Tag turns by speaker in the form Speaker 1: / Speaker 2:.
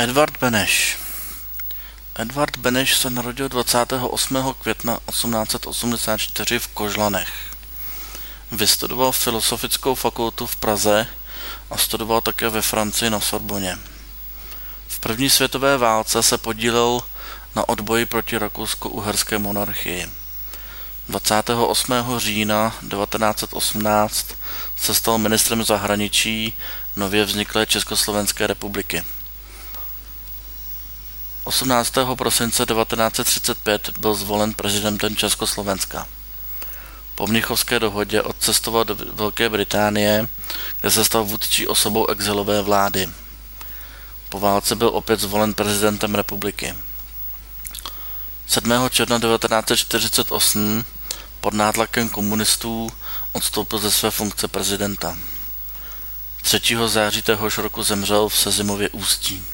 Speaker 1: Edvard Beneš Edvard Beneš se narodil 28. května 1884 v Kožlanech. Vystudoval Filosofickou fakultu v Praze a studoval také ve Francii na Sorboně. V první světové válce se podílel na odboji proti rakousko-uherské monarchii. 28. října 1918 se stal ministrem zahraničí nově vzniklé Československé republiky. 18. prosince 1935 byl zvolen prezidentem Československa. Po Mnichovské dohodě odcestoval do Velké Británie, kde se stal vůdčí osobou exilové vlády. Po válce byl opět zvolen prezidentem republiky. 7. června 1948 pod nátlakem komunistů odstoupil ze své funkce prezidenta. 3. září téhož roku zemřel v Sezimově ústí.